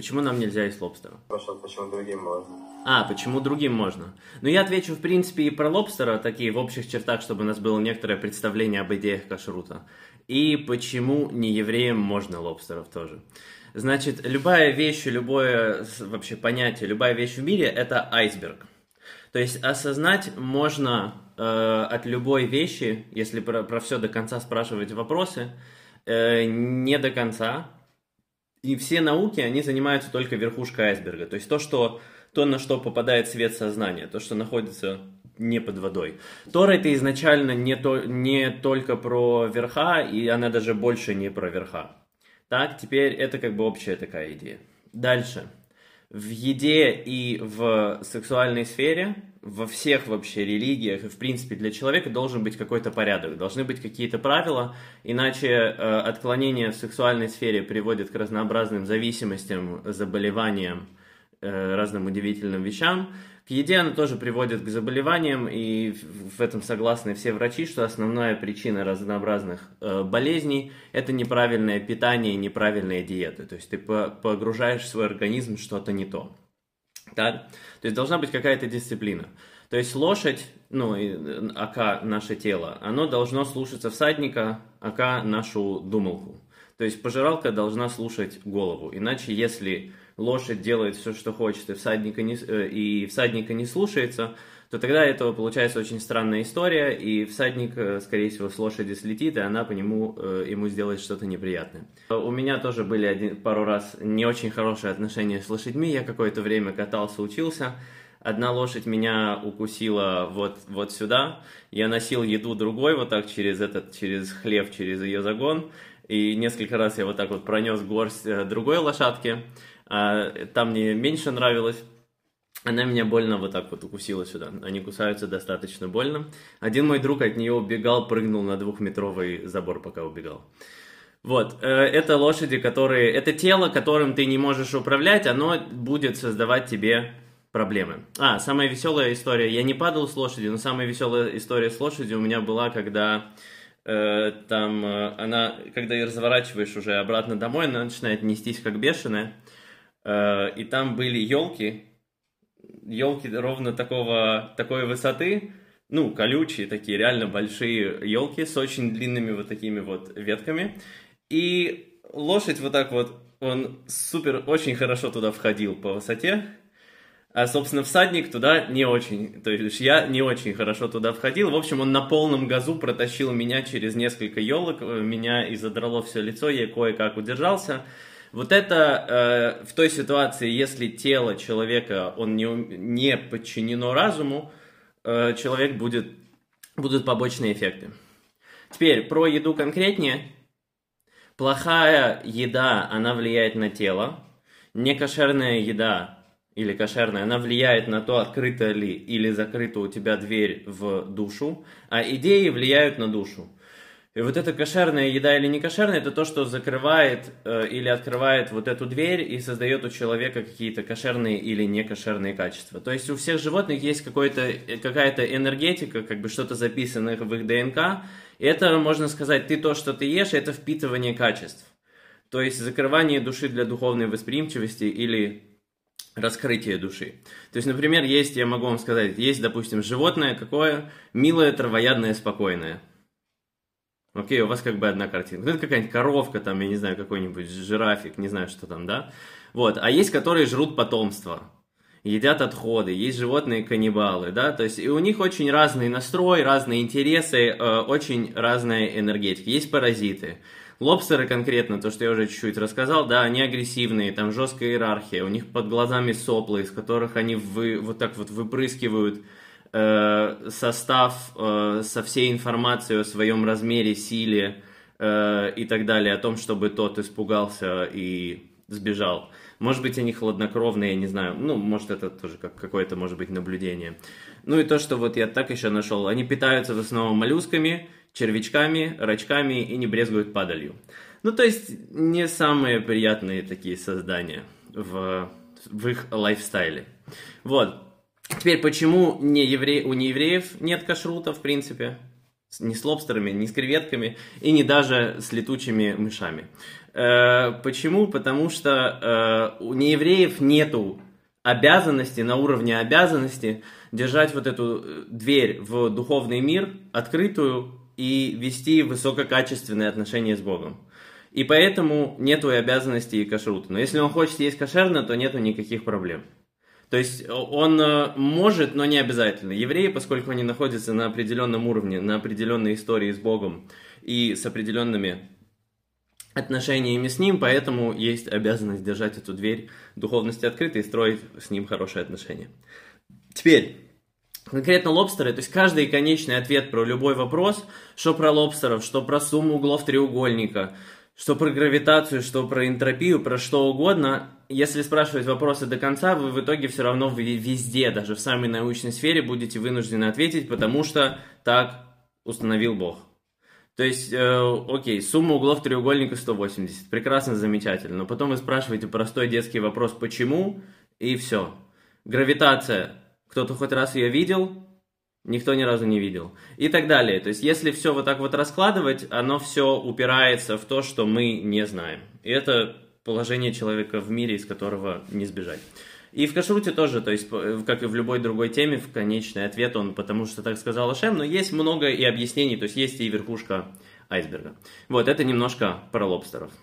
Почему нам нельзя есть лобстера? Спрашивал, почему другим можно. А, почему другим можно? Ну, я отвечу, в принципе, и про лобстера, такие в общих чертах, чтобы у нас было некоторое представление об идеях кашрута. И почему не евреям можно лобстеров тоже. Значит, любая вещь, любое вообще понятие, любая вещь в мире – это айсберг. То есть осознать можно э, от любой вещи, если про, про все до конца спрашивать вопросы, э, не до конца. И все науки, они занимаются только верхушкой айсберга. То есть то, что, то на что попадает свет сознания, то, что находится не под водой. Тора это изначально не, то, не только про верха, и она даже больше не про верха. Так, теперь это как бы общая такая идея. Дальше. В еде и в сексуальной сфере, во всех вообще религиях и в принципе для человека должен быть какой-то порядок, должны быть какие-то правила, иначе э, отклонение в сексуальной сфере приводит к разнообразным зависимостям, заболеваниям, э, разным удивительным вещам, к еде она тоже приводит к заболеваниям, и в этом согласны все врачи, что основная причина разнообразных э, болезней – это неправильное питание и неправильная диета. То есть ты погружаешь в свой организм что-то не то. Так? То есть должна быть какая-то дисциплина. То есть лошадь, ну, ака наше тело, оно должно слушаться всадника, ака нашу думалку. То есть пожиралка должна слушать голову. Иначе, если лошадь делает все, что хочет, и всадника не, э, и всадника не слушается, то тогда этого получается очень странная история, и всадник, э, скорее всего, с лошади слетит, и она по нему, э, ему сделает что-то неприятное. У меня тоже были один, пару раз не очень хорошие отношения с лошадьми, я какое-то время катался, учился, Одна лошадь меня укусила вот, вот сюда, я носил еду другой вот так через этот, через хлеб, через ее загон, и несколько раз я вот так вот пронес горсть другой лошадки, а, там мне меньше нравилось. Она меня больно вот так вот укусила сюда. Они кусаются достаточно больно. Один мой друг от нее убегал, прыгнул на двухметровый забор, пока убегал. Вот, э, это лошади, которые... Это тело, которым ты не можешь управлять, оно будет создавать тебе проблемы. А, самая веселая история. Я не падал с лошади, но самая веселая история с лошадью у меня была, когда э, там э, она, когда ее разворачиваешь уже обратно домой, она начинает нестись как бешеная. Э, и там были елки, елки ровно такого, такой высоты, ну, колючие такие, реально большие елки с очень длинными вот такими вот ветками. И лошадь вот так вот, он супер, очень хорошо туда входил по высоте, а, собственно, всадник туда не очень, то есть я не очень хорошо туда входил. В общем, он на полном газу протащил меня через несколько елок, э, меня и задрало все лицо, я кое-как удержался. Вот это э, в той ситуации, если тело человека, он не, не подчинено разуму, э, человек будет, будут побочные эффекты. Теперь про еду конкретнее. Плохая еда, она влияет на тело. Некошерная еда или кошерная, она влияет на то, открыта ли или закрыта у тебя дверь в душу, а идеи влияют на душу. И вот эта кошерная еда или не кошерная, это то, что закрывает э, или открывает вот эту дверь и создает у человека какие-то кошерные или не кошерные качества. То есть у всех животных есть какая-то энергетика, как бы что-то записанное в их ДНК. И это, можно сказать, ты то, что ты ешь, это впитывание качеств. То есть закрывание души для духовной восприимчивости или раскрытие души. То есть, например, есть, я могу вам сказать, есть, допустим, животное какое? Милое, травоядное, спокойное. Окей, у вас как бы одна картинка. Ну, это какая-нибудь коровка, там, я не знаю, какой-нибудь жирафик, не знаю, что там, да? Вот, а есть, которые жрут потомство, едят отходы, есть животные-каннибалы, да, то есть и у них очень разный настрой, разные интересы, э, очень разная энергетика. Есть паразиты. Лобстеры конкретно, то, что я уже чуть-чуть рассказал, да, они агрессивные, там жесткая иерархия, у них под глазами соплы, из которых они вы, вот так вот выпрыскивают состав э, со всей информацией о своем размере, силе э, и так далее, о том, чтобы тот испугался и сбежал. Может быть, они хладнокровные, я не знаю. Ну, может, это тоже как какое-то, может быть, наблюдение. Ну и то, что вот я так еще нашел. Они питаются в основном моллюсками, червячками, рачками и не брезгуют падалью. Ну, то есть, не самые приятные такие создания в, в их лайфстайле. Вот. Теперь, почему не евре... у неевреев нет кашрута, в принципе? ни с лобстерами, ни с креветками, и не даже с летучими мышами. Э, почему? Потому что э, у неевреев нету обязанности, на уровне обязанности, держать вот эту э, дверь в духовный мир открытую и вести высококачественные отношения с Богом. И поэтому нету и обязанности и кашрута. Но если он хочет есть кошерно, то нету никаких проблем. То есть он может, но не обязательно. Евреи, поскольку они находятся на определенном уровне, на определенной истории с Богом и с определенными отношениями с ним, поэтому есть обязанность держать эту дверь духовности открытой и строить с ним хорошие отношения. Теперь, конкретно лобстеры, то есть каждый конечный ответ про любой вопрос, что про лобстеров, что про сумму углов треугольника, что про гравитацию, что про энтропию, про что угодно, если спрашивать вопросы до конца, вы в итоге все равно везде, даже в самой научной сфере, будете вынуждены ответить, потому что так установил Бог. То есть, э, окей, сумма углов треугольника 180, прекрасно, замечательно, но потом вы спрашиваете простой детский вопрос «почему?» и все. Гравитация, кто-то хоть раз ее видел? Никто ни разу не видел. И так далее. То есть, если все вот так вот раскладывать, оно все упирается в то, что мы не знаем. И это положение человека в мире, из которого не сбежать. И в кашруте тоже, то есть, как и в любой другой теме, в конечный ответ он, потому что так сказал Ашем, но есть много и объяснений, то есть есть и верхушка айсберга. Вот, это немножко про лобстеров.